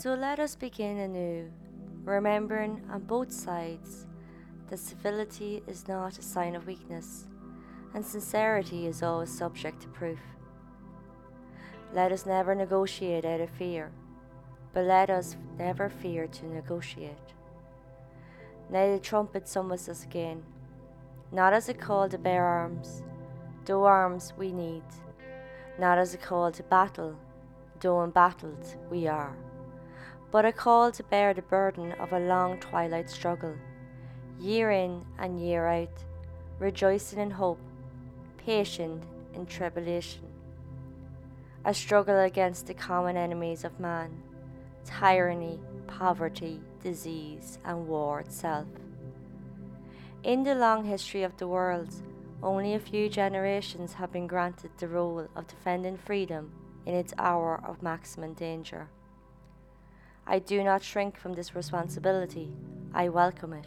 So let us begin anew, remembering on both sides that civility is not a sign of weakness, and sincerity is always subject to proof. Let us never negotiate out of fear, but let us never fear to negotiate. Now the trumpet summons us again, not as a call to bear arms, though arms we need, not as a call to battle, though embattled we are, but a call to bear the burden of a long twilight struggle, year in and year out, rejoicing in hope, patient in tribulation. A struggle against the common enemies of man tyranny, poverty, disease, and war itself. In the long history of the world, only a few generations have been granted the role of defending freedom in its hour of maximum danger. I do not shrink from this responsibility, I welcome it.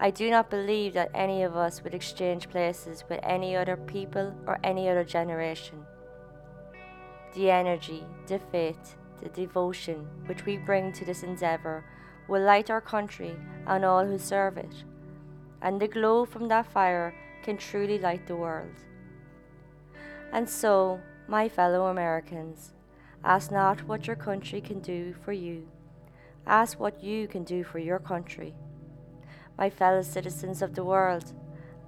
I do not believe that any of us would exchange places with any other people or any other generation. The energy, the faith, the devotion which we bring to this endeavour will light our country and all who serve it, and the glow from that fire can truly light the world. And so, my fellow Americans, ask not what your country can do for you, ask what you can do for your country. My fellow citizens of the world,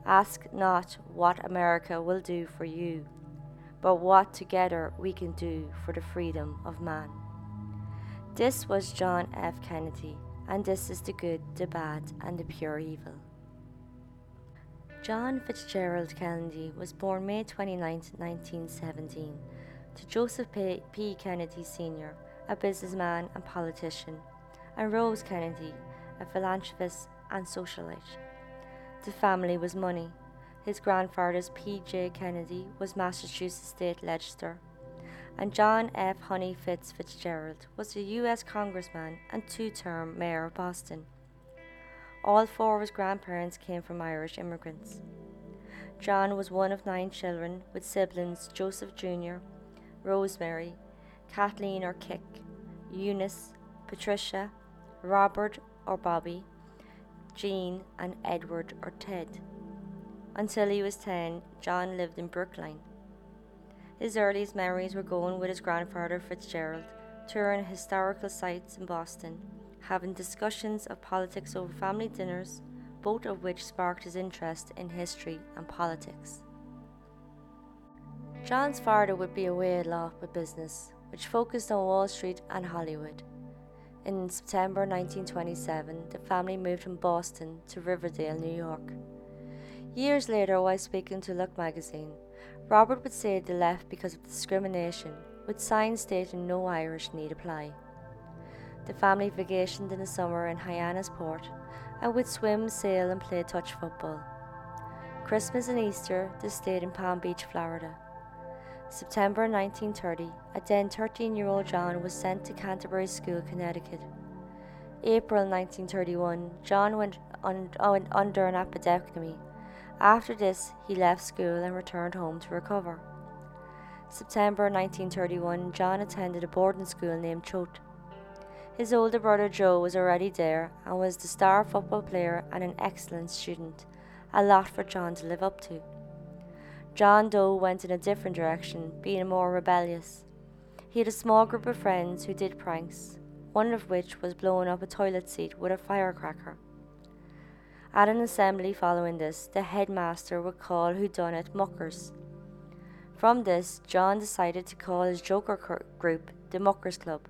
ask not what America will do for you, but what together we can do for the freedom of man. This was John F. Kennedy, and this is the good, the bad, and the pure evil. John Fitzgerald Kennedy was born May 29, 1917, to Joseph P. Kennedy Sr., a businessman and politician, and Rose Kennedy, a philanthropist and socialite. The family was money. His grandfather's P.J. Kennedy was Massachusetts state legislator and John F. Honey Fitz Fitzgerald was a U.S. congressman and two term mayor of Boston. All four of his grandparents came from Irish immigrants. John was one of nine children with siblings Joseph Jr., Rosemary, Kathleen or Kick, Eunice, Patricia, Robert or Bobby, Jean, and Edward or Ted. Until he was 10, John lived in Brookline. His earliest memories were going with his grandfather Fitzgerald, touring historical sites in Boston, having discussions of politics over family dinners, both of which sparked his interest in history and politics. John's father would be away a lot with business, which focused on Wall Street and Hollywood. In September 1927, the family moved from Boston to Riverdale, New York. Years later, while speaking to Look magazine, Robert would say they left because of discrimination, with signs stating no Irish need apply. The family vacationed in the summer in Hyannisport and would swim, sail, and play touch football. Christmas and Easter, they stayed in Palm Beach, Florida. September 1930, a then 13 year old John was sent to Canterbury School, Connecticut. April 1931, John went un- un- under an appendectomy after this, he left school and returned home to recover. September 1931, John attended a boarding school named Choate. His older brother Joe was already there and was the star football player and an excellent student, a lot for John to live up to. John Doe went in a different direction, being more rebellious. He had a small group of friends who did pranks, one of which was blowing up a toilet seat with a firecracker. At an assembly following this, the headmaster would call who done it muckers. From this, John decided to call his Joker group the Muckers Club.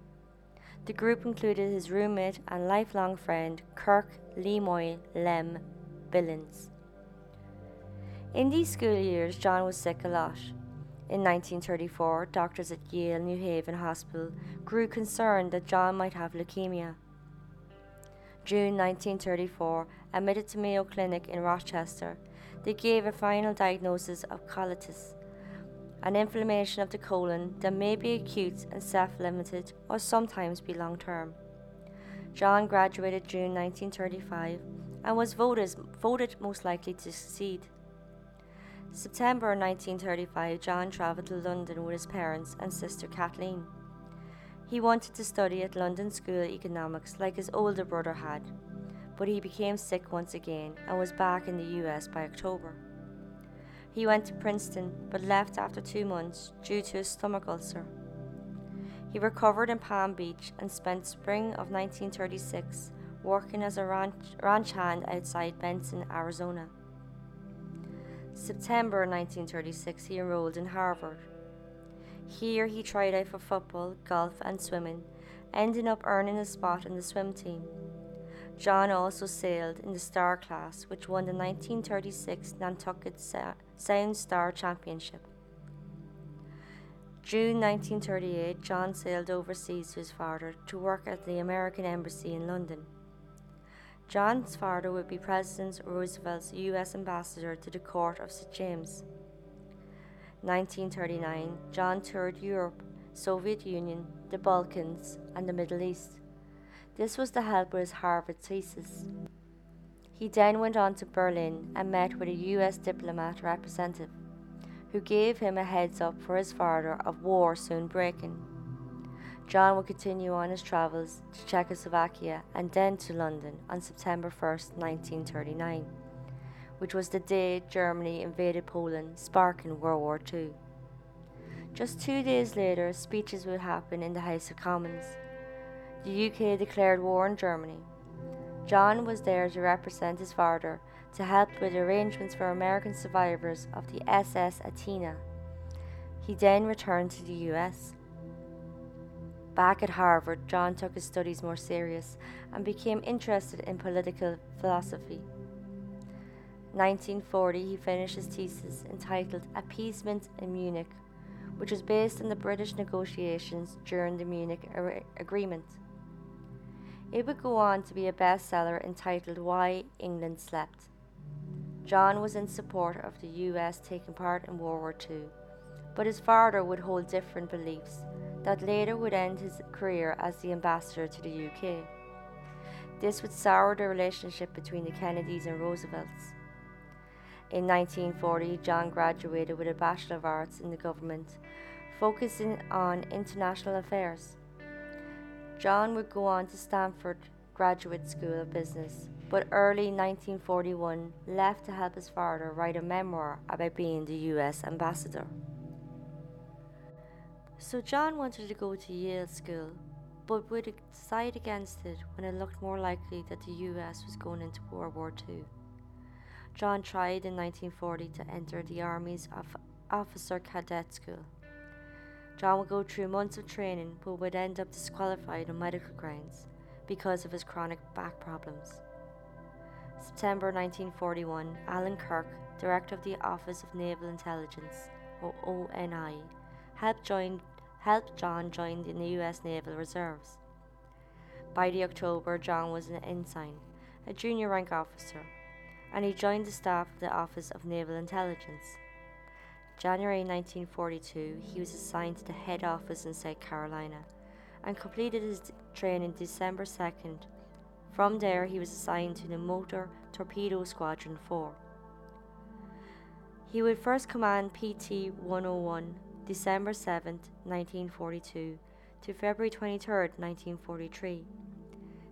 The group included his roommate and lifelong friend Kirk LeMoyne Lem Billings. In these school years, John was sick a lot. In 1934, doctors at Yale New Haven Hospital grew concerned that John might have leukemia. June 1934, admitted to Mayo Clinic in Rochester, they gave a final diagnosis of colitis, an inflammation of the colon that may be acute and self limited or sometimes be long term. John graduated June 1935 and was voted, voted most likely to succeed. September 1935, John travelled to London with his parents and sister Kathleen. He wanted to study at London School of Economics like his older brother had, but he became sick once again and was back in the US by October. He went to Princeton but left after two months due to a stomach ulcer. He recovered in Palm Beach and spent spring of 1936 working as a ranch, ranch hand outside Benson, Arizona. September 1936 he enrolled in Harvard. Here he tried out for football, golf, and swimming, ending up earning a spot in the swim team. John also sailed in the Star class, which won the 1936 Nantucket Sound Star Championship. June 1938, John sailed overseas to his father to work at the American Embassy in London. John's father would be President Roosevelt's U.S. ambassador to the court of St. James. 1939, John toured Europe, Soviet Union, the Balkans, and the Middle East. This was to help with his Harvard thesis. He then went on to Berlin and met with a U.S. diplomat representative who gave him a heads up for his father of war soon breaking. John would continue on his travels to Czechoslovakia and then to London on September 1, 1939, which was the day Germany invaded Poland, sparking World War II. Just two days later, speeches would happen in the House of Commons. The UK declared war on Germany. John was there to represent his father to help with arrangements for American survivors of the SS Athenia. He then returned to the US. Back at Harvard, John took his studies more serious and became interested in political philosophy. 1940, he finished his thesis entitled Appeasement in Munich, which was based on the British negotiations during the Munich Agreement. It would go on to be a bestseller entitled Why England Slept. John was in support of the US taking part in World War II, but his father would hold different beliefs that later would end his career as the ambassador to the UK. This would sour the relationship between the Kennedys and Roosevelts. In 1940, John graduated with a Bachelor of Arts in the government, focusing on international affairs. John would go on to Stanford Graduate School of Business, but early 1941 left to help his father write a memoir about being the US ambassador. So John wanted to go to Yale School, but would decide against it when it looked more likely that the US was going into World War II. John tried in 1940 to enter the Army's Officer Cadet School. John would go through months of training but would end up disqualified on medical grounds because of his chronic back problems. September 1941, Alan Kirk, Director of the Office of Naval Intelligence, or ONI, helped join helped John join the US Naval Reserves. By the October, John was an ensign, a junior rank officer, and he joined the staff of the Office of Naval Intelligence. January 1942, he was assigned to the head office in South Carolina and completed his training December 2nd. From there, he was assigned to the Motor Torpedo Squadron 4. He would first command PT 101 December 7, 1942 to February 23, 1943.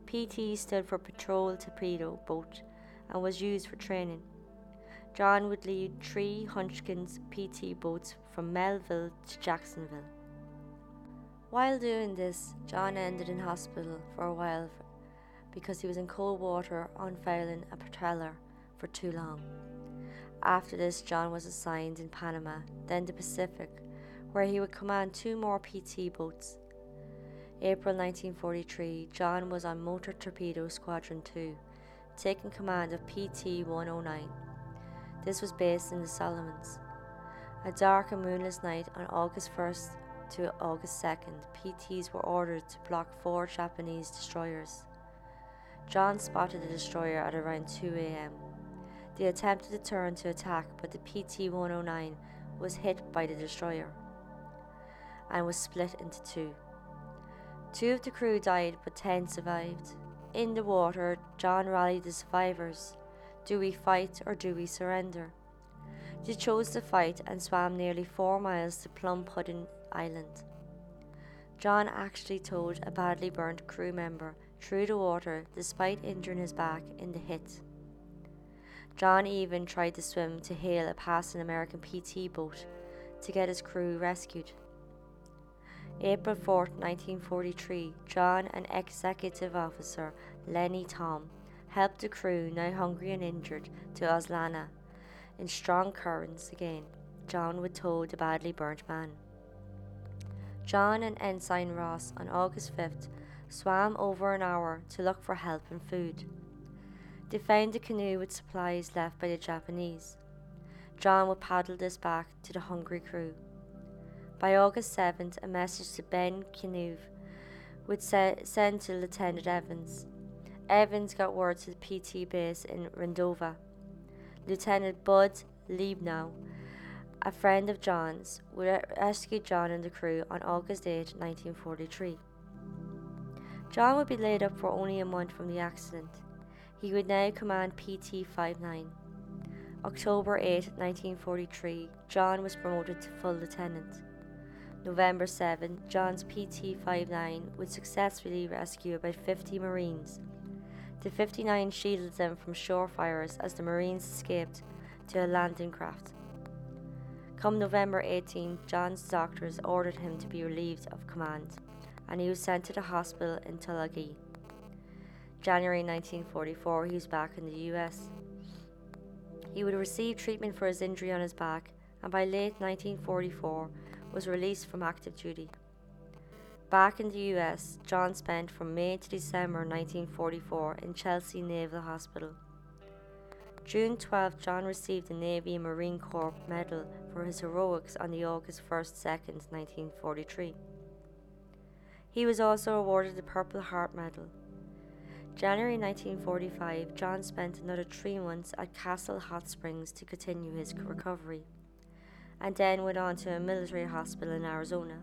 PT stood for Patrol Torpedo Boat and was used for training. John would lead three Huckins PT boats from Melville to Jacksonville. While doing this, John ended in hospital for a while because he was in cold water unfailing a propeller for too long. After this, John was assigned in Panama, then the Pacific, where he would command two more PT boats. April 1943, John was on Motor Torpedo Squadron 2, taking command of PT 109. This was based in the Solomons. A dark and moonless night on August 1st to August 2nd, PTs were ordered to block four Japanese destroyers. John spotted the destroyer at around 2 am. They attempted to turn to attack, but the PT 109 was hit by the destroyer and was split into two. Two of the crew died, but ten survived. In the water, John rallied the survivors. Do we fight or do we surrender? They chose to fight and swam nearly four miles to Plum Pudding Island. John actually towed a badly burned crew member through the water despite injuring his back in the hit. John even tried to swim to hail a passing American PT boat to get his crew rescued. April 4, 1943, John and executive officer Lenny Thom helped the crew, now hungry and injured, to Olasana. In strong currents again, John would tow the badly burnt man. John and Ensign Ross on August 5th swam over an hour to look for help and food. They found a canoe with supplies left by the Japanese. John would paddle this back to the hungry crew. By August 7th, a message to Ben Kevu would se- send to Lieutenant Evans. Evans got word to the PT base in Rendova. Lieutenant Bud Liebenow, a friend of John's, would rescue John and the crew on August 8, 1943. John would be laid up for only a month from the accident. He would now command PT 59. October 8, 1943, John was promoted to full lieutenant. November 7, John's PT 59 would successfully rescue about 50 Marines. The 59 shielded them from shore fires as the Marines escaped to a landing craft. Come November 18, John's doctors ordered him to be relieved of command, and he was sent to the hospital in Tulagi. January 1944, he was back in the US. He would receive treatment for his injury on his back, and by late 1944, was released from active duty. Back in the US, John spent from May to December 1944 in Chelsea Naval Hospital. June 12, John received the Navy and Marine Corps Medal for his heroics on the August 1st 2nd, 1943. He was also awarded the Purple Heart Medal. January 1945, John spent another three months at Castle Hot Springs to continue his recovery and then went on to a military hospital in Arizona.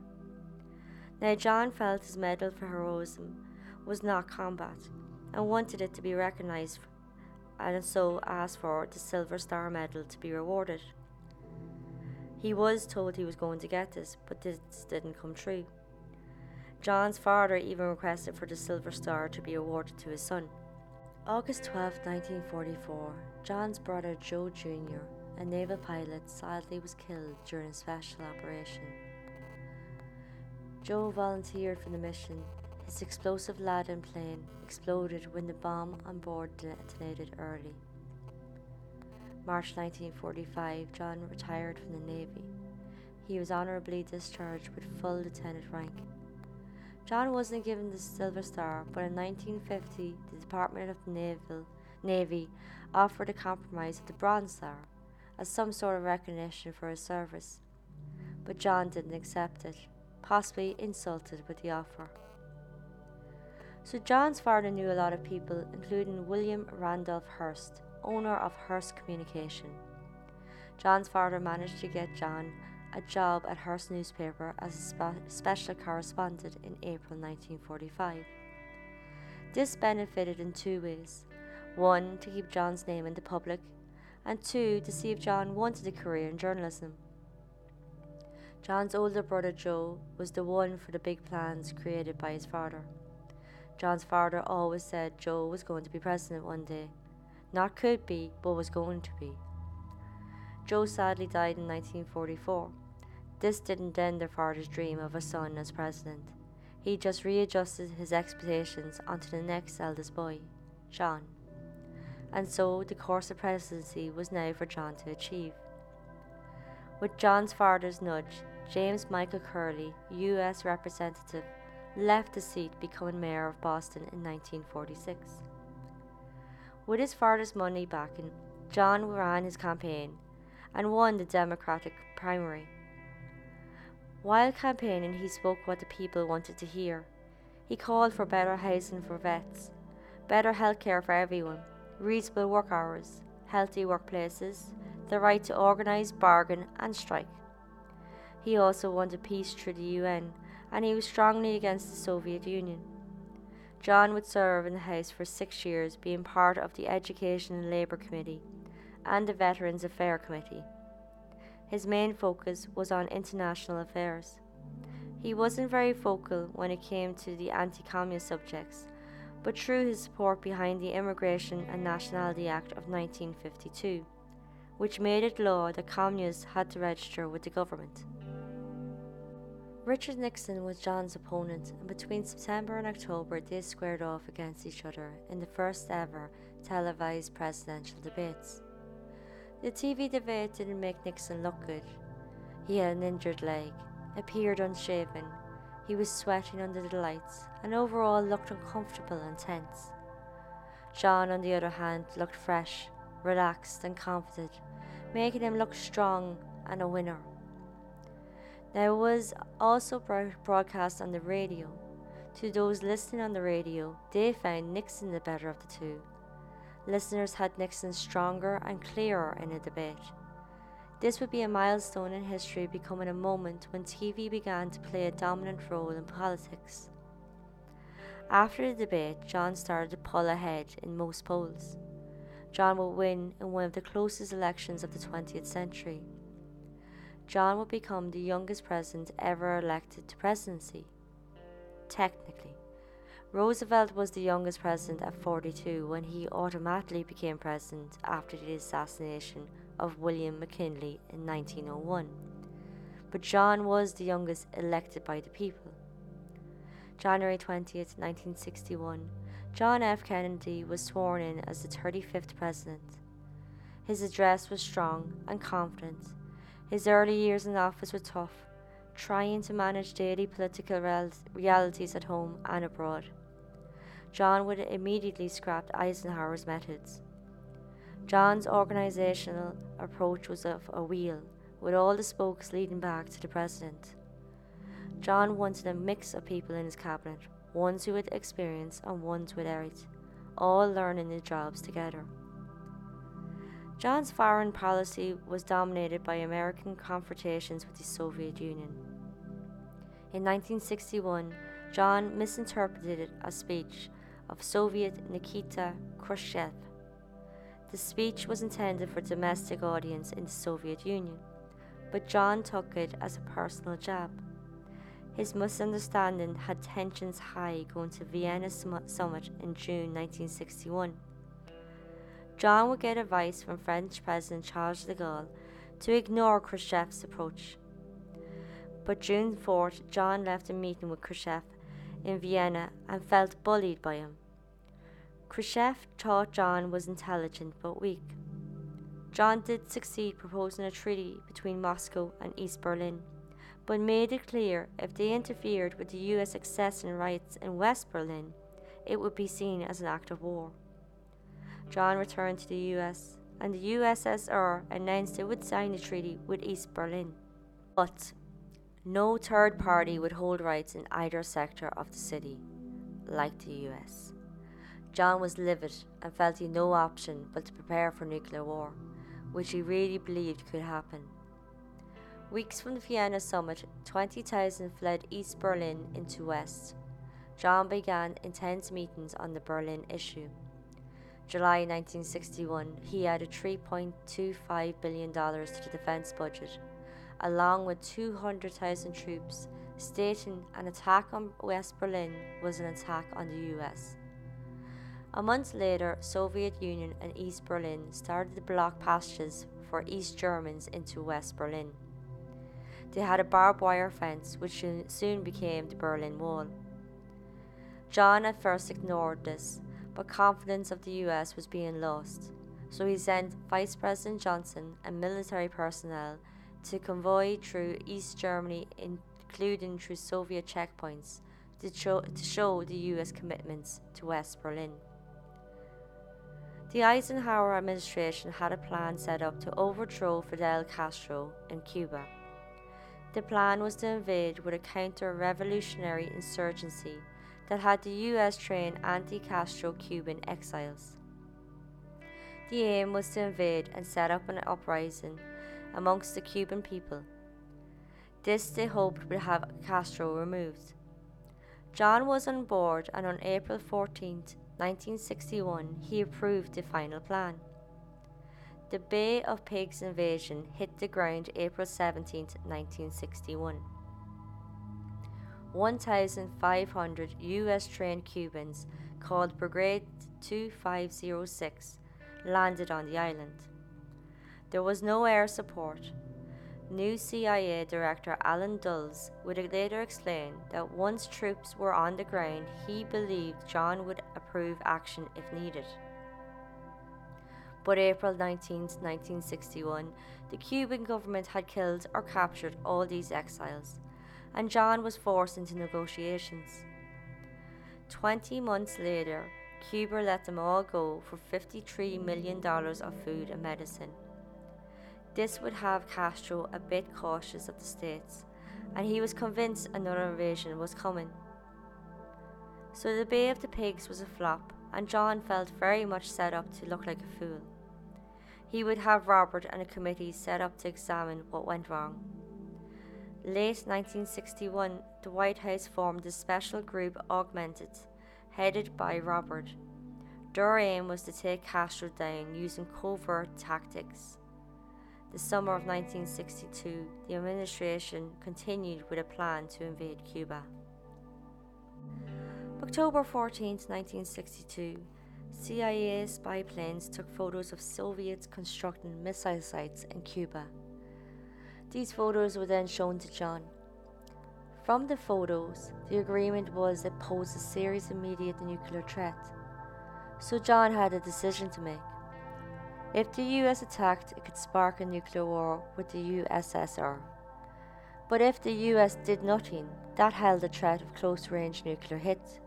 Now, John felt his medal for heroism was not combat and wanted it to be recognised, and so asked for the Silver Star Medal to be rewarded. He was told he was going to get this, but this didn't come true. John's father even requested for the Silver Star to be awarded to his son. August 12, 1944, John's brother Joe Jr a naval pilot sadly was killed during a special operation. Joe volunteered for the mission. His explosive laden plane exploded when the bomb on board detonated early. March 1945, John retired from the Navy. He was honorably discharged with full lieutenant rank. John wasn't given the Silver Star, but in 1950, the Department of the Naval, Navy offered a compromise of the Bronze Star as some sort of recognition for his service. But John didn't accept it, possibly insulted with the offer. So John's father knew a lot of people, including William Randolph Hearst, owner of Hearst Communication. John's father managed to get John a job at Hearst newspaper as a spe- special correspondent in April 1945. This benefited in two ways. One, to keep John's name in the public, and two, to see if John wanted a career in journalism. John's older brother Joe was the one for the big plans created by his father. John's father always said Joe was going to be president one day. Not could be, but was going to be. Joe sadly died in 1944. This didn't end their father's dream of a son as president. He just readjusted his expectations onto the next eldest boy, John and so the course of presidency was now for John to achieve. With John's father's nudge, James Michael Curley, U.S. Representative, left the seat, becoming mayor of Boston in 1946. With his father's money backing, John ran his campaign and won the Democratic primary. While campaigning, he spoke what the people wanted to hear. He called for better housing for vets, better health care for everyone, reasonable work hours, healthy workplaces, the right to organise, bargain, and strike. He also wanted peace through the UN, and he was strongly against the Soviet Union. John would serve in the House for six years, being part of the Education and Labour Committee and the Veterans Affairs Committee. His main focus was on international affairs. He wasn't very vocal when it came to the anti communist subjects, but through his support behind the Immigration and Nationality Act of 1952, which made it law that communists had to register with the government. Richard Nixon was John's opponent, and between September and October they squared off against each other in the first ever televised presidential debates. The TV debate didn't make Nixon look good. He had an injured leg, appeared unshaven, he was sweating under the lights, and overall looked uncomfortable and tense. John, on the other hand, looked fresh, relaxed, and confident, making him look strong and a winner. Now, it was also broadcast on the radio. To those listening on the radio, they found Nixon the better of the two. Listeners had Nixon stronger and clearer in a debate. This would be a milestone in history, becoming a moment when TV began to play a dominant role in politics. After the debate, John started to pull ahead in most polls. John would win in one of the closest elections of the 20th century. John would become the youngest president ever elected to presidency. Technically, Roosevelt was the youngest president at 42 when he automatically became president after the assassination of William McKinley in 1901. But John was the youngest elected by the people. January 20th, 1961, John F. Kennedy was sworn in as the 35th president. His address was strong and confident. His early years in office were tough, trying to manage daily political realities at home and abroad. John would immediately scrap Eisenhower's methods. John's organisational approach was of a wheel, with all the spokes leading back to the president. John wanted a mix of people in his cabinet, ones who had experience and ones without, all learning the jobs together. John's foreign policy was dominated by American confrontations with the Soviet Union. In 1961, John misinterpreted a speech of Soviet Nikita Khrushchev the speech was intended for domestic audience in the Soviet Union, but John took it as a personal jab. His misunderstanding had tensions high going to Vienna summit in June 1961. John would get advice from French President Charles de Gaulle to ignore Khrushchev's approach. But June 4th, John left a meeting with Khrushchev in Vienna and felt bullied by him. Khrushchev thought John was intelligent but weak. John did succeed proposing a treaty between Moscow and East Berlin, but made it clear if they interfered with the US accession rights in West Berlin, it would be seen as an act of war. John returned to the US, and the USSR announced it would sign the treaty with East Berlin. But no third party would hold rights in either sector of the city, like the US. John was livid and felt he had no option but to prepare for nuclear war, which he really believed could happen. Weeks from the Vienna summit, 20,000 fled East Berlin into West. John began intense meetings on the Berlin issue. July 1961, he added $3.25 billion to the defense budget, along with 200,000 troops, stating an attack on West Berlin was an attack on the US. A month later, Soviet Union and East Berlin started to block passages for East Germans into West Berlin. They had a barbed wire fence which soon became the Berlin Wall. John at first ignored this, but confidence of the US was being lost, so he sent Vice President Johnson and military personnel to convoy through East Germany, including through Soviet checkpoints, to show, to show the US commitments to West Berlin. The Eisenhower administration had a plan set up to overthrow Fidel Castro in Cuba. The plan was to invade with a counter revolutionary insurgency that had the US train anti Castro Cuban exiles. The aim was to invade and set up an uprising amongst the Cuban people. This they hoped would have Castro removed. John was on board, and on April 14th, 1961, he approved the final plan. The Bay of Pigs invasion hit the ground April 17, 1961. 1,500 US trained Cubans called Brigade 2506 landed on the island. There was no air support. New CIA Director Allen Dulles would later explain that once troops were on the ground, he believed John would approve action if needed. But April 19, 1961, the Cuban government had killed or captured all these exiles, and John was forced into negotiations. Twenty months later, Cuba let them all go for $53 million of food and medicine. This would have Castro a bit cautious of the States, and he was convinced another invasion was coming. So the Bay of the Pigs was a flop, and John felt very much set up to look like a fool. He would have Robert and a committee set up to examine what went wrong. Late 1961, the White House formed a special group augmented, headed by Robert. Their aim was to take Castro down using covert tactics. The summer of 1962, the administration continued with a plan to invade Cuba. October 14, 1962, CIA spy planes took photos of Soviets constructing missile sites in Cuba. These photos were then shown to John. From the photos, the agreement was it posed a serious immediate nuclear threat. So John had a decision to make. If the US attacked, it could spark a nuclear war with the USSR. But if the US did nothing, that held the threat of close range nuclear hits.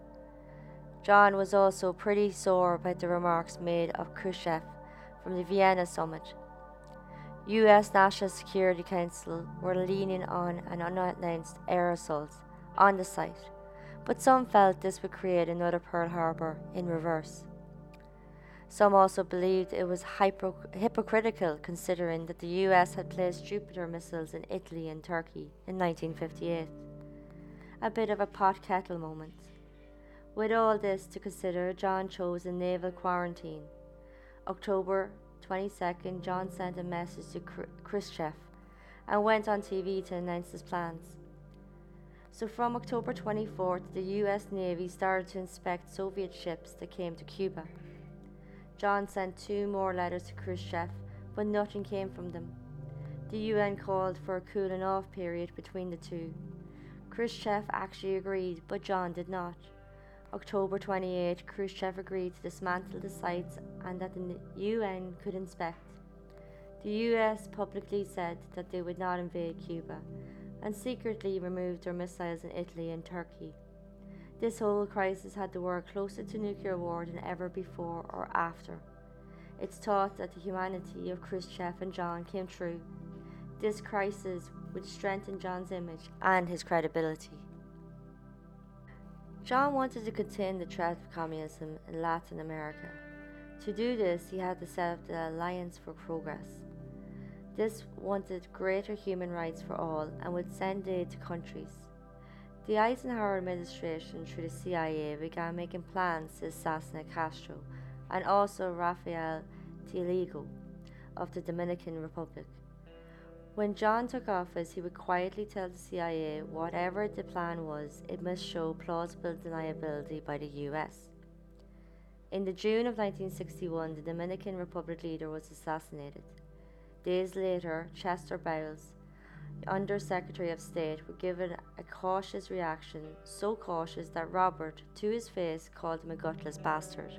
John was also pretty sore about the remarks made of Khrushchev from the Vienna summit. US National Security Council were leaning on an unannounced air assault on the site, but some felt this would create another Pearl Harbor in reverse. Some also believed it was hypo- hypocritical considering that the US had placed Jupiter missiles in Italy and Turkey in 1958. A bit of a pot kettle moment. With all this to consider, John chose a naval quarantine. October 22nd, John sent a message to Khrushchev and went on TV to announce his plans. So from October 24th, the US Navy started to inspect Soviet ships that came to Cuba. John sent two more letters to Khrushchev, but nothing came from them. The UN called for a cooling off period between the two. Khrushchev actually agreed, but John did not. October 28, Khrushchev agreed to dismantle the sites and that the UN could inspect. The US publicly said that they would not invade Cuba and secretly removed their missiles in Italy and Turkey. This whole crisis had the world closer to nuclear war than ever before or after. It's thought that the humanity of Khrushchev and John came true. This crisis would strengthen John's image and his credibility. John wanted to contain the threat of communism in Latin America. To do this, he had to set up the Alliance for Progress. This wanted greater human rights for all and would send aid to countries the Eisenhower administration, through the CIA, began making plans to assassinate Castro and also Rafael Trujillo of the Dominican Republic. When John took office, he would quietly tell the CIA whatever the plan was, it must show plausible deniability by the US. In the June of 1961, the Dominican Republic leader was assassinated. Days later, Chester Bowles, under Secretary of State were given a cautious reaction, so cautious that Robert, to his face, called him a gutless bastard.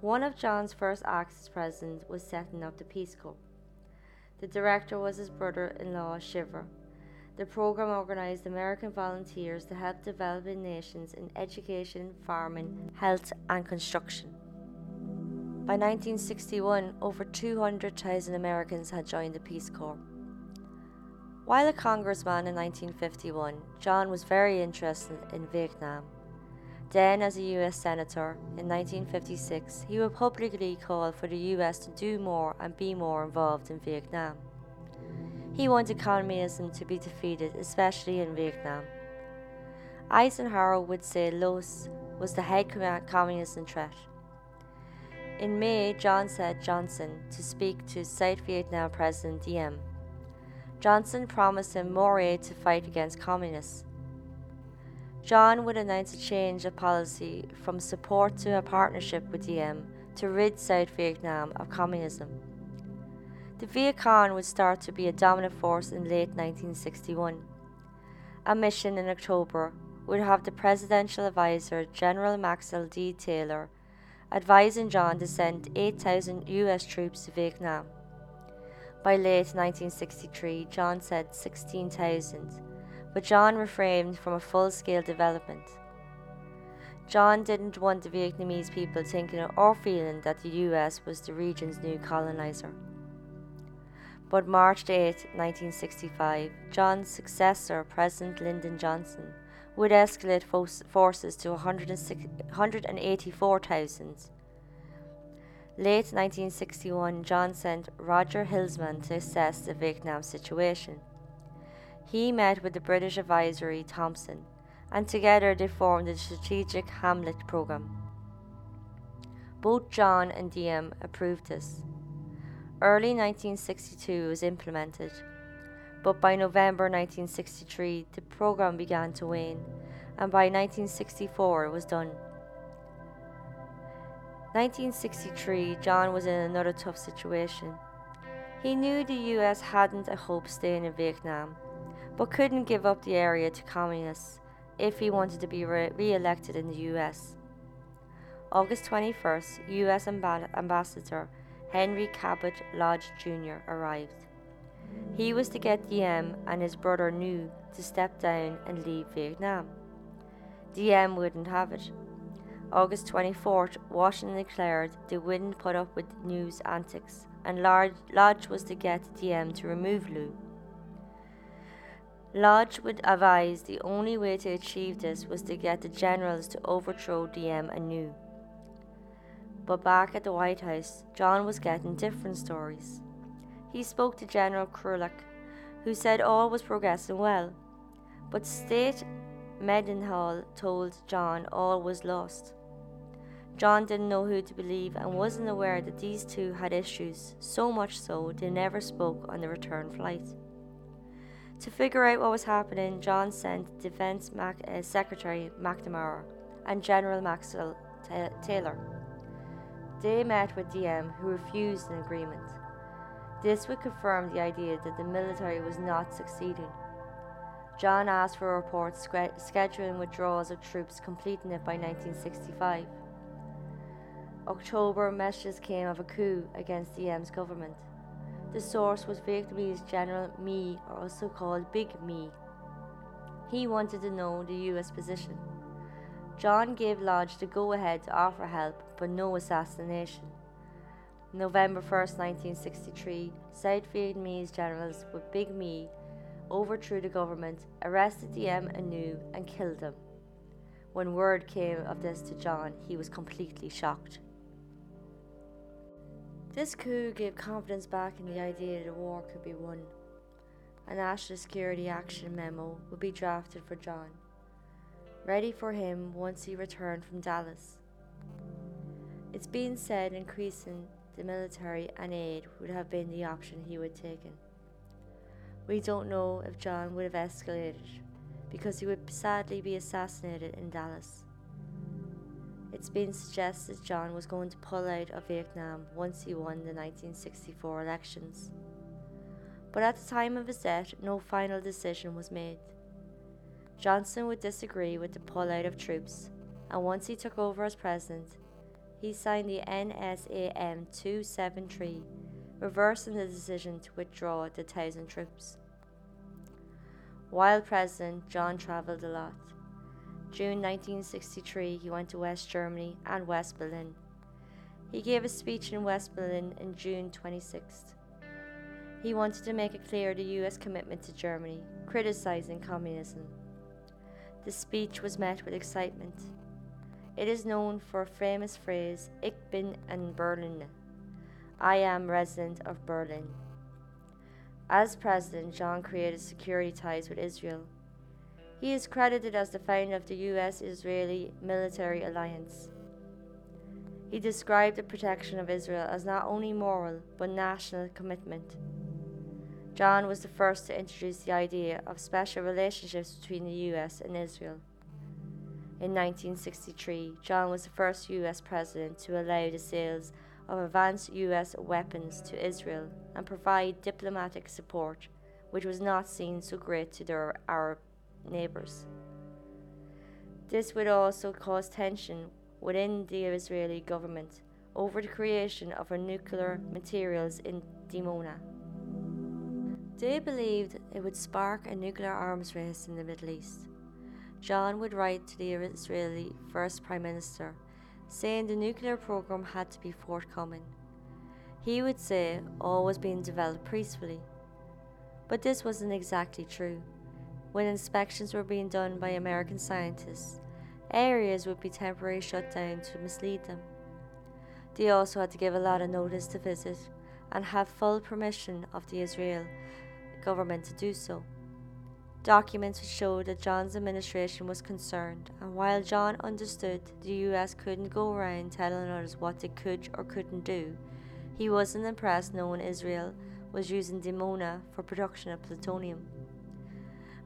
One of John's first acts as president was setting up the Peace Corps. The director was his brother in law, Shriver. The program organized American volunteers to help developing nations in education, farming, health, and construction. By 1961, over 200,000 Americans had joined the Peace Corps. While a congressman in 1951, John was very interested in Vietnam. Then, as a US Senator in 1956, he would publicly call for the US to do more and be more involved in Vietnam. He wanted communism to be defeated, especially in Vietnam. Eisenhower would say Laos was the head communism threat. In May, John sent Johnson to speak to South Vietnam President Diem. Johnson promised him more aid to fight against communists. John would announce a change of policy from support to a partnership with Diem to rid South Vietnam of communism. The Viet Cong would start to be a dominant force in late 1961. A mission in October would have the presidential advisor General Maxwell D. Taylor advising John to send 8,000 US troops to Vietnam. By late 1963, John said 16,000, but John refrained from a full scale development. John didn't want the Vietnamese people thinking or feeling that the US was the region's new colonizer. But March 8, 1965, John's successor, President Lyndon Johnson, would escalate forces to 184,000. Late 1961, John sent Roger Hilsman to assess the Vietnam situation. He met with the British advisory Thompson, and together they formed the Strategic Hamlet Programme. Both John and Diem approved this. Early 1962 was implemented, but by November 1963 the program began to wane, and by 1964 it was done. 1963, John was in another tough situation. He knew the US hadn't a hope staying in Vietnam, but couldn't give up the area to communists if he wanted to be re elected in the US. August 21st, US Ambassador Henry Cabot Lodge Jr. arrived. He was to get Diem and his brother Nhu to step down and leave Vietnam. Diem wouldn't have it. August 24th, Washington declared they wouldn't put up with Nhu's antics, and Lodge was to get Diem to remove Lou. Lodge would advise the only way to achieve this was to get the generals to overthrow Diem and Nhu. But back at the White House, John was getting different stories. He spoke to General Krulak, who said all was progressing well, but State Mendenhall told John all was lost. John didn't know who to believe and wasn't aware that these two had issues, so much so they never spoke on the return flight. To figure out what was happening, John sent Defense Mac- uh, Secretary McNamara and General Maxwell Taylor they met with Diem, who refused an agreement. This would confirm the idea that the military was not succeeding. John asked for a report scheduling withdrawals of troops, completing it by 1965. October messages came of a coup against the Diem's government. The source was Vietnamese General Minh, also called Big Minh. He wanted to know the US position. John gave Lodge the go ahead to offer help, but no assassination. November 1, 1963, South Vietnamese generals with Big Minh overthrew the government, arrested Diem Nhu, and killed him. When word came of this to John, he was completely shocked. This coup gave confidence back in the idea that a war could be won. A national security action memo would be drafted for John ready for him once he returned from Dallas. It's been said increasing the military and aid would have been the option he would have taken. We don't know if John would have escalated because he would sadly be assassinated in Dallas. It's been suggested John was going to pull out of Vietnam once he won the 1964 elections. But at the time of his death, no final decision was made. Johnson would disagree with the pullout of troops, and once he took over as president, he signed the NSAM 273, reversing the decision to withdraw the thousand troops. While president, John travelled a lot. June 1963, he went to West Germany and West Berlin. He gave a speech in West Berlin on June 26th. He wanted to make it clear the US commitment to Germany, criticizing communism. The speech was met with excitement. It is known for a famous phrase, Ich bin in Berlin. I am resident of Berlin. As president, John created security ties with Israel. He is credited as the founder of the US Israeli military alliance. He described the protection of Israel as not only moral but national commitment. John was the first to introduce the idea of special relationships between the US and Israel. In 1963, John was the first US president to allow the sales of advanced US weapons to Israel and provide diplomatic support, which was not seen so great to their Arab neighbours. This would also cause tension within the Israeli government over the creation of a nuclear materials in Dimona. They believed it would spark a nuclear arms race in the Middle East. John would write to the Israeli First Prime Minister saying the nuclear program had to be forthcoming. He would say all was being developed peacefully. But this wasn't exactly true. When inspections were being done by American scientists, areas would be temporarily shut down to mislead them. They also had to give a lot of notice to visit and have full permission of the Israel government to do so. Documents showed that John's administration was concerned, and while John understood the US couldn't go around telling others what they could or couldn't do, he wasn't impressed knowing Israel was using Dimona for production of plutonium.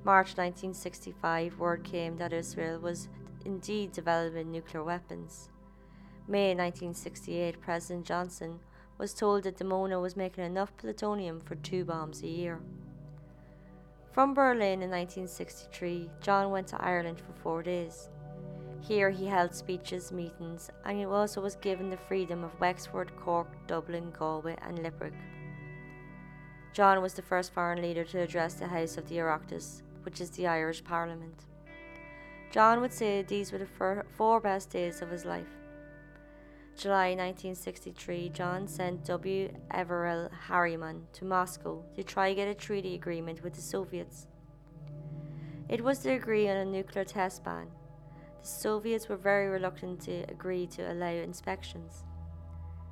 March 1965, word came that Israel was indeed developing nuclear weapons. May 1968, President Johnson was told that Dimona was making enough plutonium for two bombs a year. From Berlin in 1963, John went to Ireland for four days. Here he held speeches, meetings, and he also was given the freedom of Wexford, Cork, Dublin, Galway, and Limerick. John was the first foreign leader to address the House of the Oireachtas, which is the Irish Parliament. John would say these were the four best days of his life. July 1963, John sent W. Averell Harriman to Moscow to try to get a treaty agreement with the Soviets. It was to agree on a nuclear test ban. The Soviets were very reluctant to agree to allow inspections.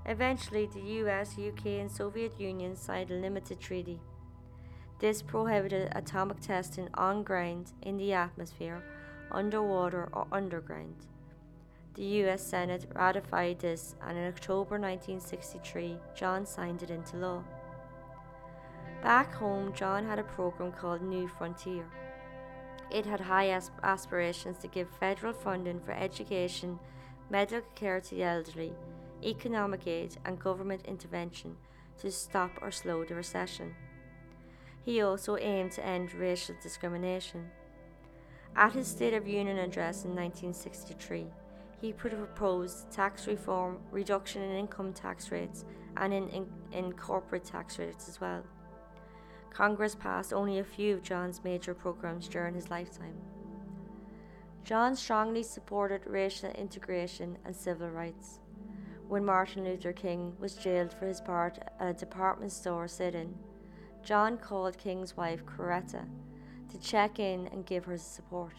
Eventually, the US, UK, and Soviet Union signed a limited treaty. This prohibited atomic testing on ground, in the atmosphere, underwater, or underground. The US Senate ratified this, and in October 1963, John signed it into law. Back home, John had a program called New Frontier. It had high aspirations to give federal funding for education, medical care to the elderly, economic aid, and government intervention to stop or slow the recession. He also aimed to end racial discrimination. At his State of Union address in 1963, he proposed tax reform, reduction in income tax rates, and in, in, in corporate tax rates as well. Congress passed only a few of John's major programs during his lifetime. John strongly supported racial integration and civil rights. When Martin Luther King was jailed for his part at a department store sit in, John called King's wife, Coretta, to check in and give her support.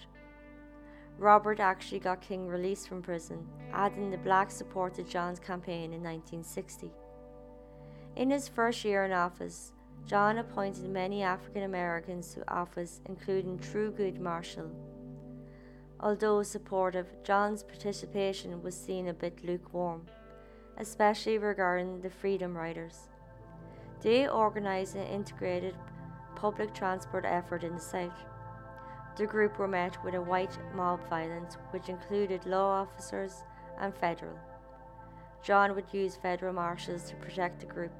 Robert actually got King released from prison, adding the black support to John's campaign in 1960. In his first year in office, John appointed many African Americans to office, including Thurgood Marshall. Although supportive, John's participation was seen a bit lukewarm, especially regarding the Freedom Riders. They organized an integrated public transport effort in the South. The group were met with a white mob violence, which included law officers and federal. John would use federal marshals to protect the group.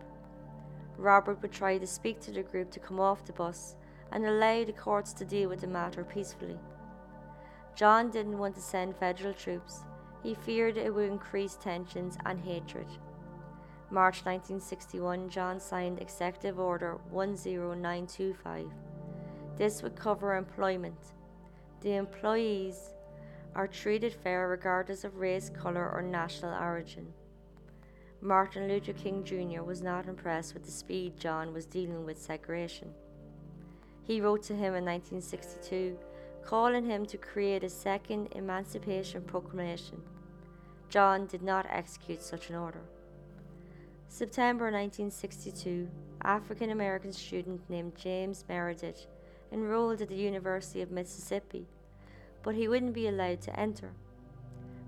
Robert would try to speak to the group to come off the bus and allow the courts to deal with the matter peacefully. John didn't want to send federal troops. He feared it would increase tensions and hatred. March 1961, John signed Executive Order 10925 this would cover employment. The employees are treated fair regardless of race, colour, or national origin. Martin Luther King Jr. was not impressed with the speed John was dealing with segregation. He wrote to him in 1962, calling him to create a second Emancipation Proclamation. John did not execute such an order. September 1962, African American student named James Meredith enrolled at the University of Mississippi, but he wouldn't be allowed to enter.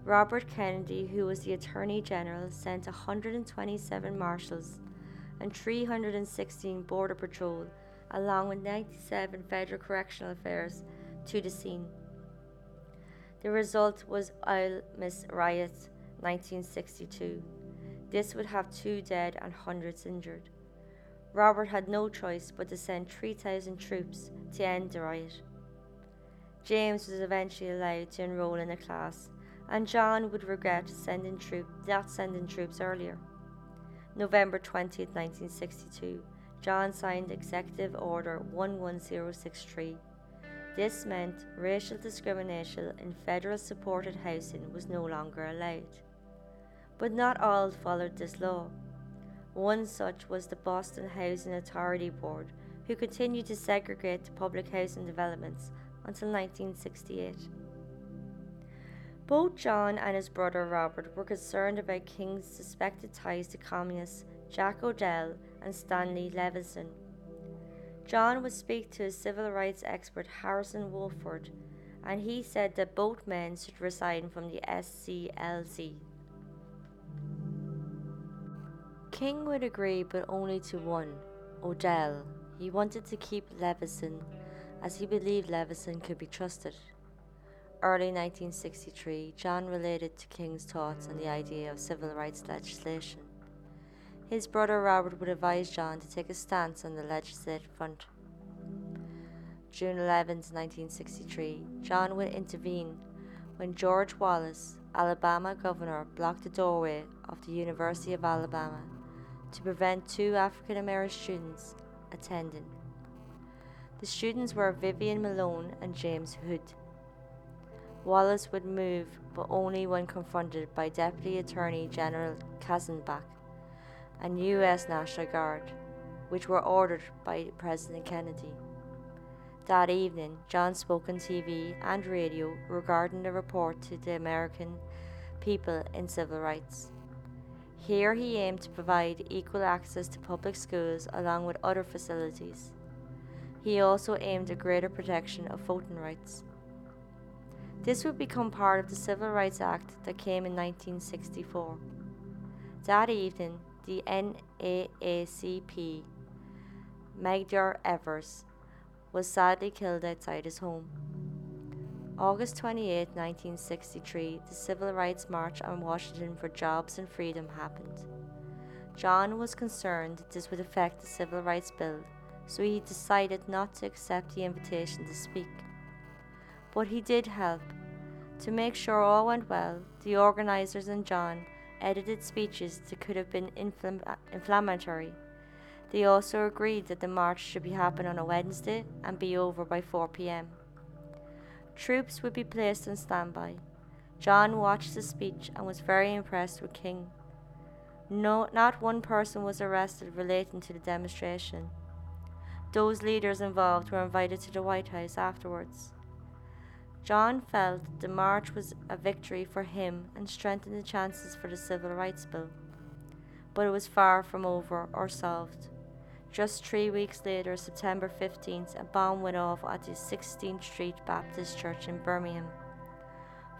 Robert Kennedy, who was the Attorney General, sent 127 marshals and 316 Border Patrol, along with 97 Federal Correctional Affairs, to the scene. The result was Ole Miss Riot 1962. This would have two dead and hundreds injured. Robert had no choice but to send 3,000 troops to end the riot. James was eventually allowed to enroll in a class, and John would regret sending troop, not sending troops earlier. November 20, 1962, John signed Executive Order 11063. This meant racial discrimination in federal supported housing was no longer allowed. But not all followed this law. One such was the Boston Housing Authority Board, who continued to segregate the public housing developments until 1968. Both John and his brother Robert were concerned about King's suspected ties to communists Jack O'Dell and Stanley Levison. John would speak to his civil rights expert Harrison Wofford, and he said that both men should resign from the SCLC. King would agree, but only to one O'Dell. He wanted to keep Levison, as he believed Levison could be trusted. Early 1963, John related to King's thoughts on the idea of civil rights legislation. His brother Robert would advise John to take a stance on the legislative front. June 11, 1963, John would intervene when George Wallace, Alabama governor, blocked the doorway of the University of Alabama to prevent two African American students attending. The students were Vivian Malone and James Hood. Wallace would move, but only when confronted by Deputy Attorney General Katzenbach and U.S. National Guard, which were ordered by President Kennedy. That evening, John spoke on TV and radio regarding the report to the American people in civil rights. Here he aimed to provide equal access to public schools along with other facilities. He also aimed at greater protection of voting rights. This would become part of the Civil Rights Act that came in 1964. That evening, the NAACP, Medgar Evers, was sadly killed outside his home. August 28, 1963, the Civil Rights March on Washington for Jobs and Freedom happened. John was concerned that this would affect the Civil Rights Bill, so he decided not to accept the invitation to speak. But he did help to make sure all went well, the organisers and John edited speeches that could have been infl- inflammatory. They also agreed that the march should be happening on a Wednesday and be over by 4 pm. Troops would be placed on standby. John watched the speech and was very impressed with King. No, not one person was arrested relating to the demonstration. Those leaders involved were invited to the White House afterwards. John felt the march was a victory for him and strengthened the chances for the Civil Rights Bill. But it was far from over or solved. Just three weeks later, September 15th, a bomb went off at the 16th Street Baptist Church in Birmingham.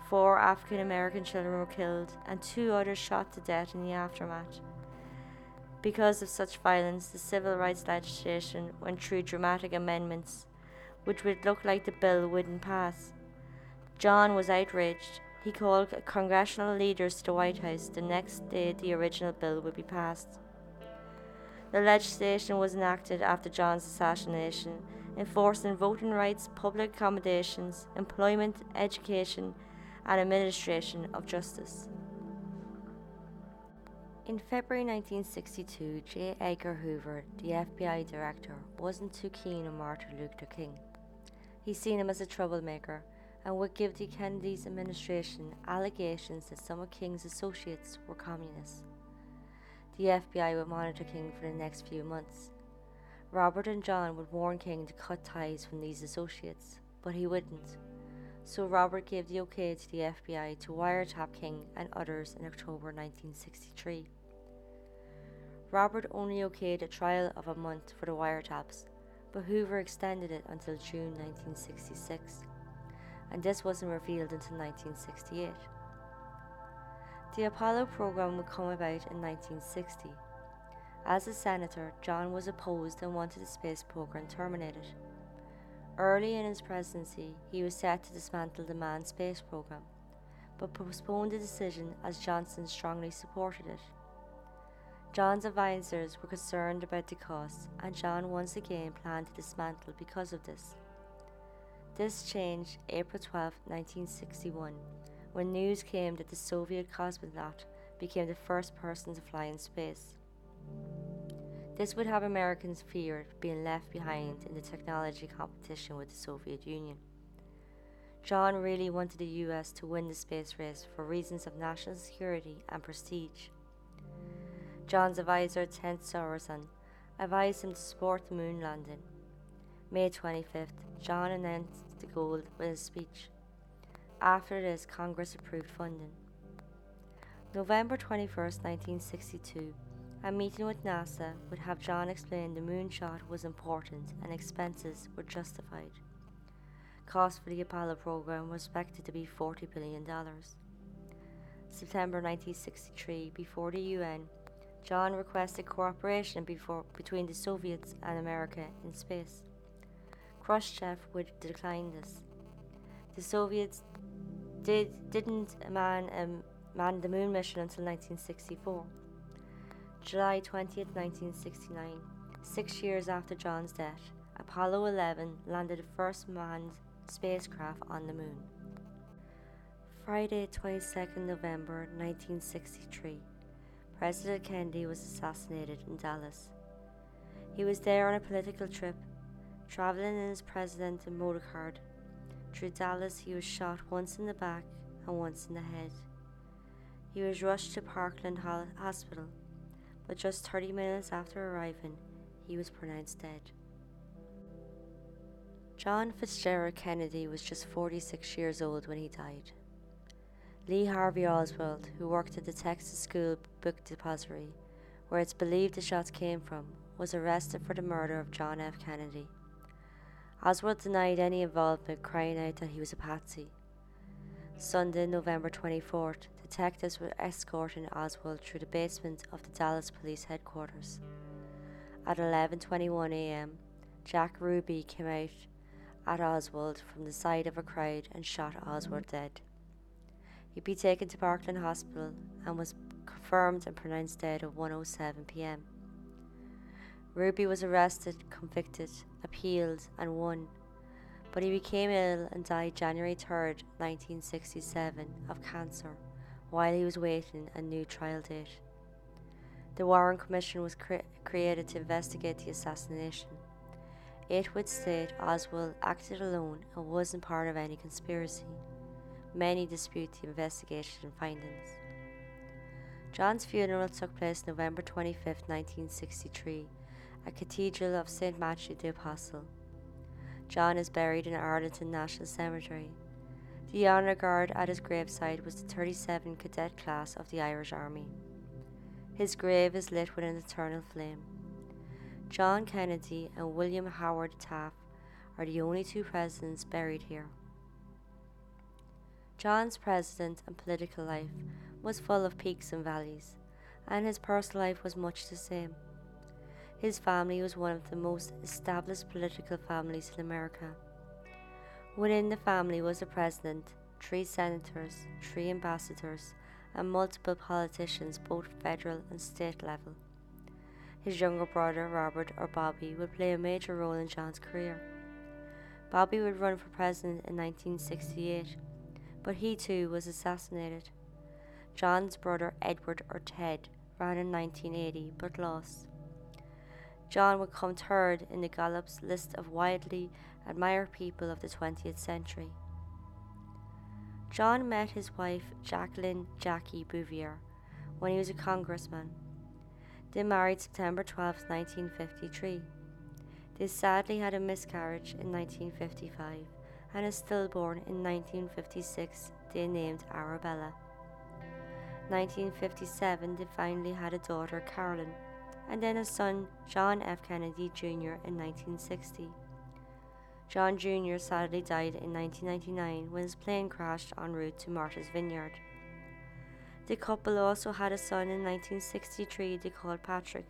Four African American children were killed and two others shot to death in the aftermath. Because of such violence, the civil rights legislation went through dramatic amendments, which would look like the bill wouldn't pass. John was outraged. He called congressional leaders to the White House the next day the original bill would be passed. The legislation was enacted after John's assassination, enforcing voting rights, public accommodations, employment, education, and administration of justice. In February 1962, J. Edgar Hoover, the FBI director, wasn't too keen on Martin Luther King. He seen him as a troublemaker and would give the Kennedy's administration allegations that some of King's associates were communists. The FBI would monitor King for the next few months. Robert and John would warn King to cut ties from these associates, but he wouldn't. So Robert gave the okay to the FBI to wiretap King and others in October 1963. Robert only okayed a trial of a month for the wiretaps, but Hoover extended it until June 1966 and this wasn't revealed until 1968. The Apollo program would come about in 1960. As a senator, John was opposed and wanted the space program terminated. Early in his presidency, he was set to dismantle the manned space program, but postponed the decision as Johnson strongly supported it. John's advisers were concerned about the costs, and John once again planned to dismantle because of this. This changed April 12, 1961, when news came that the Soviet cosmonaut became the first person to fly in space. This would have Americans feared being left behind in the technology competition with the Soviet Union. John really wanted the US to win the space race for reasons of national security and prestige. John's advisor, Ted Sorensen, advised him to support the moon landing. May 25th, John announced the goal with a speech. After this, Congress approved funding. November 21, 1962, a meeting with NASA would have John explain the moonshot was important and expenses were justified. Cost for the Apollo program was expected to be $40 billion. September 1963, before the UN, John requested cooperation before, between the Soviets and America in space. Khrushchev would decline this. The Soviets did, didn't man, um, man the moon mission until 1964. July 20th, 1969, six years after John's death, Apollo 11 landed the first manned spacecraft on the moon. Friday, 22nd November 1963, President Kennedy was assassinated in Dallas. He was there on a political trip, traveling in his presidential motorcar. Through Dallas, he was shot once in the back and once in the head. He was rushed to Parkland Hospital, but just 30 minutes after arriving, he was pronounced dead. John Fitzgerald Kennedy was just 46 years old when he died. Lee Harvey Oswald, who worked at the Texas School Book Depository, where it's believed the shots came from, was arrested for the murder of John F. Kennedy. Oswald denied any involvement, crying out that he was a patsy. Sunday, November 24th, detectives were escorting Oswald through the basement of the Dallas Police headquarters. At 11:21 a.m., Jack Ruby came out at Oswald from the side of a crowd and shot Oswald dead. He'd be taken to Parkland Hospital and was confirmed and pronounced dead at 1:07 p.m. Ruby was arrested, convicted, appealed, and won, but he became ill and died January 3, 1967, of cancer while he was waiting a new trial date. The Warren Commission was cre- created to investigate the assassination. It would state Oswald acted alone and wasn't part of any conspiracy. Many dispute the investigation findings. John's funeral took place November 25, 1963, at Cathedral of St. Matthew the Apostle. John is buried in Arlington National Cemetery. The honour guard at his graveside was the 37 Cadet class of the Irish Army. His grave is lit with an eternal flame. John Kennedy and William Howard Taft are the only two presidents buried here. John's president and political life was full of peaks and valleys, and his personal life was much the same. His family was one of the most established political families in America. Within the family was a president, three senators, three ambassadors, and multiple politicians, both federal and state level. His younger brother, Robert or Bobby, would play a major role in John's career. Bobby would run for president in 1968 but he too was assassinated. John's brother Edward or Ted ran in 1980 but lost. John would come third in the Gallup's list of widely admired people of the 20th century. John met his wife Jacqueline Jackie Bouvier when he was a congressman. They married September 12, 1953. They sadly had a miscarriage in 1955 and a stillborn in 1956 they named Arabella. 1957 they finally had a daughter Caroline and then a son John F. Kennedy Jr. in 1960. John Jr. sadly died in 1999 when his plane crashed en route to Martha's Vineyard. The couple also had a son in 1963 they called Patrick,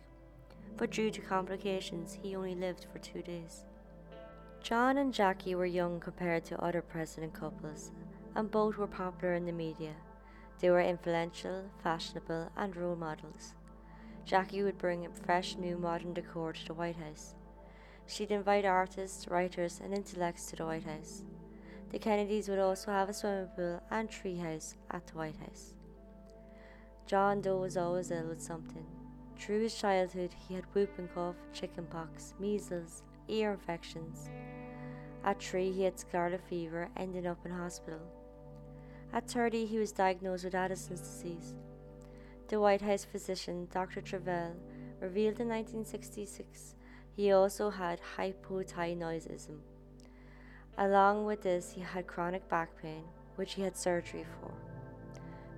but due to complications he only lived for two days. John and Jackie were young compared to other president couples, and both were popular in the media. They were influential, fashionable, and role models. Jackie would bring fresh new modern decor to the White House. She'd invite artists, writers, and intellects to the White House. The Kennedys would also have a swimming pool and treehouse at the White House. John Doe was always ill with something. Through his childhood, he had whooping cough, chickenpox, measles, ear infections. At three, he had scarlet fever, ending up in hospital. At 30, he was diagnosed with Addison's disease. The White House physician, Dr. Travell, revealed in 1966 he also had hypothyroidism. Along with this, he had chronic back pain, which he had surgery for.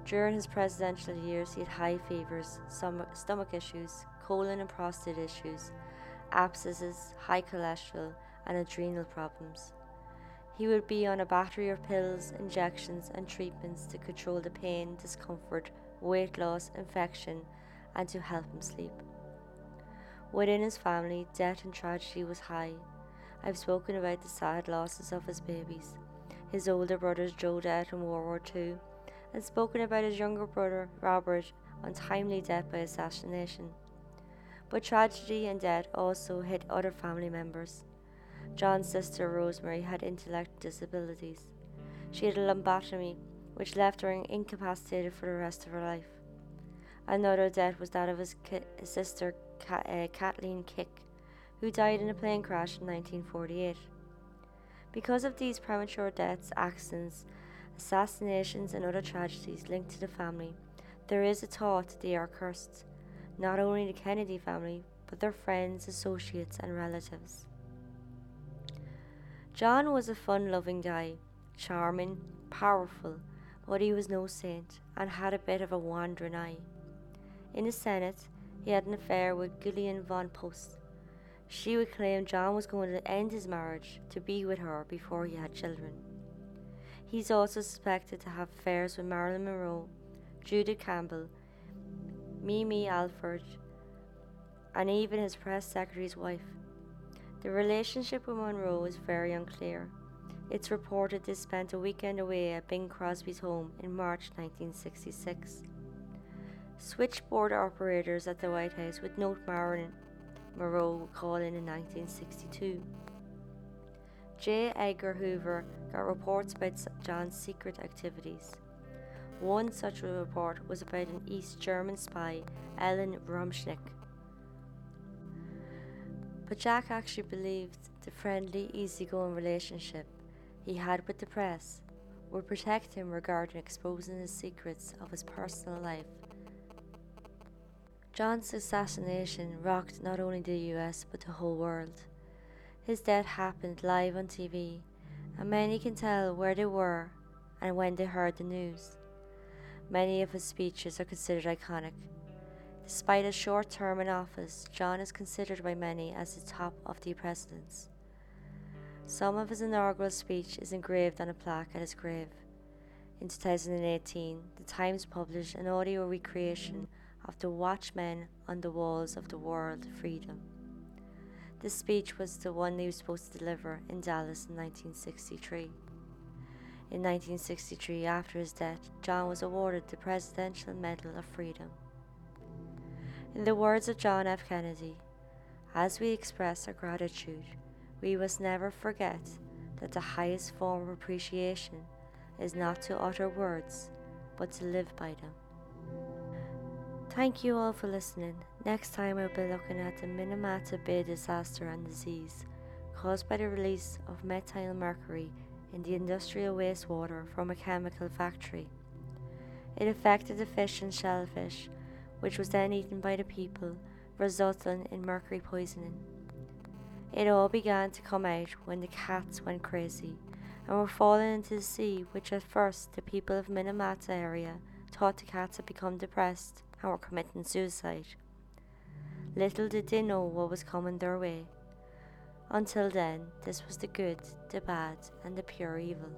During his presidential years, he had high fevers, stomach issues, colon and prostate issues, abscesses, high cholesterol, and adrenal problems. He would be on a battery of pills, injections, and treatments to control the pain, discomfort, weight loss, infection, and to help him sleep. Within his family, death and tragedy was high. I've spoken about the sad losses of his babies. His older brothers Joe died in World War II, and spoken about his younger brother Robert untimely death by assassination. But tragedy and death also hit other family members. John's sister Rosemary had intellectual disabilities. She had a lumpectomy, which left her incapacitated for the rest of her life. Another death was that of his, ki- sister Ka- uh, Kathleen Kick, who died in a plane crash in 1948. Because of these premature deaths, accidents, assassinations, and other tragedies linked to the family, there is a thought that they are cursed, not only the Kennedy family, but their friends, associates, and relatives. John was a fun loving guy, charming, powerful, but he was no saint and had a bit of a wandering eye. In the Senate, he had an affair with Gillian von Post. She would claim John was going to end his marriage to be with her before he had children. He's also suspected to have affairs with Marilyn Monroe, Judith Campbell, Mimi Alford, and even his press secretary's wife. The relationship with Monroe is very unclear. It's reported they spent a weekend away at Bing Crosby's home in March 1966. Switchboard operators at the White House would note Marilyn Monroe calling in 1962. J. Edgar Hoover got reports about John's secret activities. One such report was about an East German spy, Ellen Rumschnick, but Jack actually believed the friendly, easygoing relationship he had with the press would protect him regarding exposing the secrets of his personal life. John's assassination rocked not only the US but the whole world. His death happened live on TV, and many can tell where they were and when they heard the news. Many of his speeches are considered iconic, Despite his short term in office, John is considered by many as the top of the presidents. Some of his inaugural speech is engraved on a plaque at his grave. In 2018, The Times published an audio recreation of the Watchmen on the Walls of the World Freedom. This speech was the one he was supposed to deliver in Dallas in 1963. In 1963, after his death, John was awarded the Presidential Medal of Freedom. In the words of John F. Kennedy, as we express our gratitude, we must never forget that the highest form of appreciation is not to utter words, but to live by them. Thank you all for listening. Next time I'll be looking at the Minamata Bay disaster and disease caused by the release of methyl mercury in the industrial wastewater from a chemical factory. It affected the fish and shellfish which was then eaten by the people, resulting in mercury poisoning. It all began to come out when the cats went crazy and were falling into the sea, which at first the people of Minamata area thought the cats had become depressed and were committing suicide. Little did they know what was coming their way. Until then, this was the good, the bad, and the pure evil.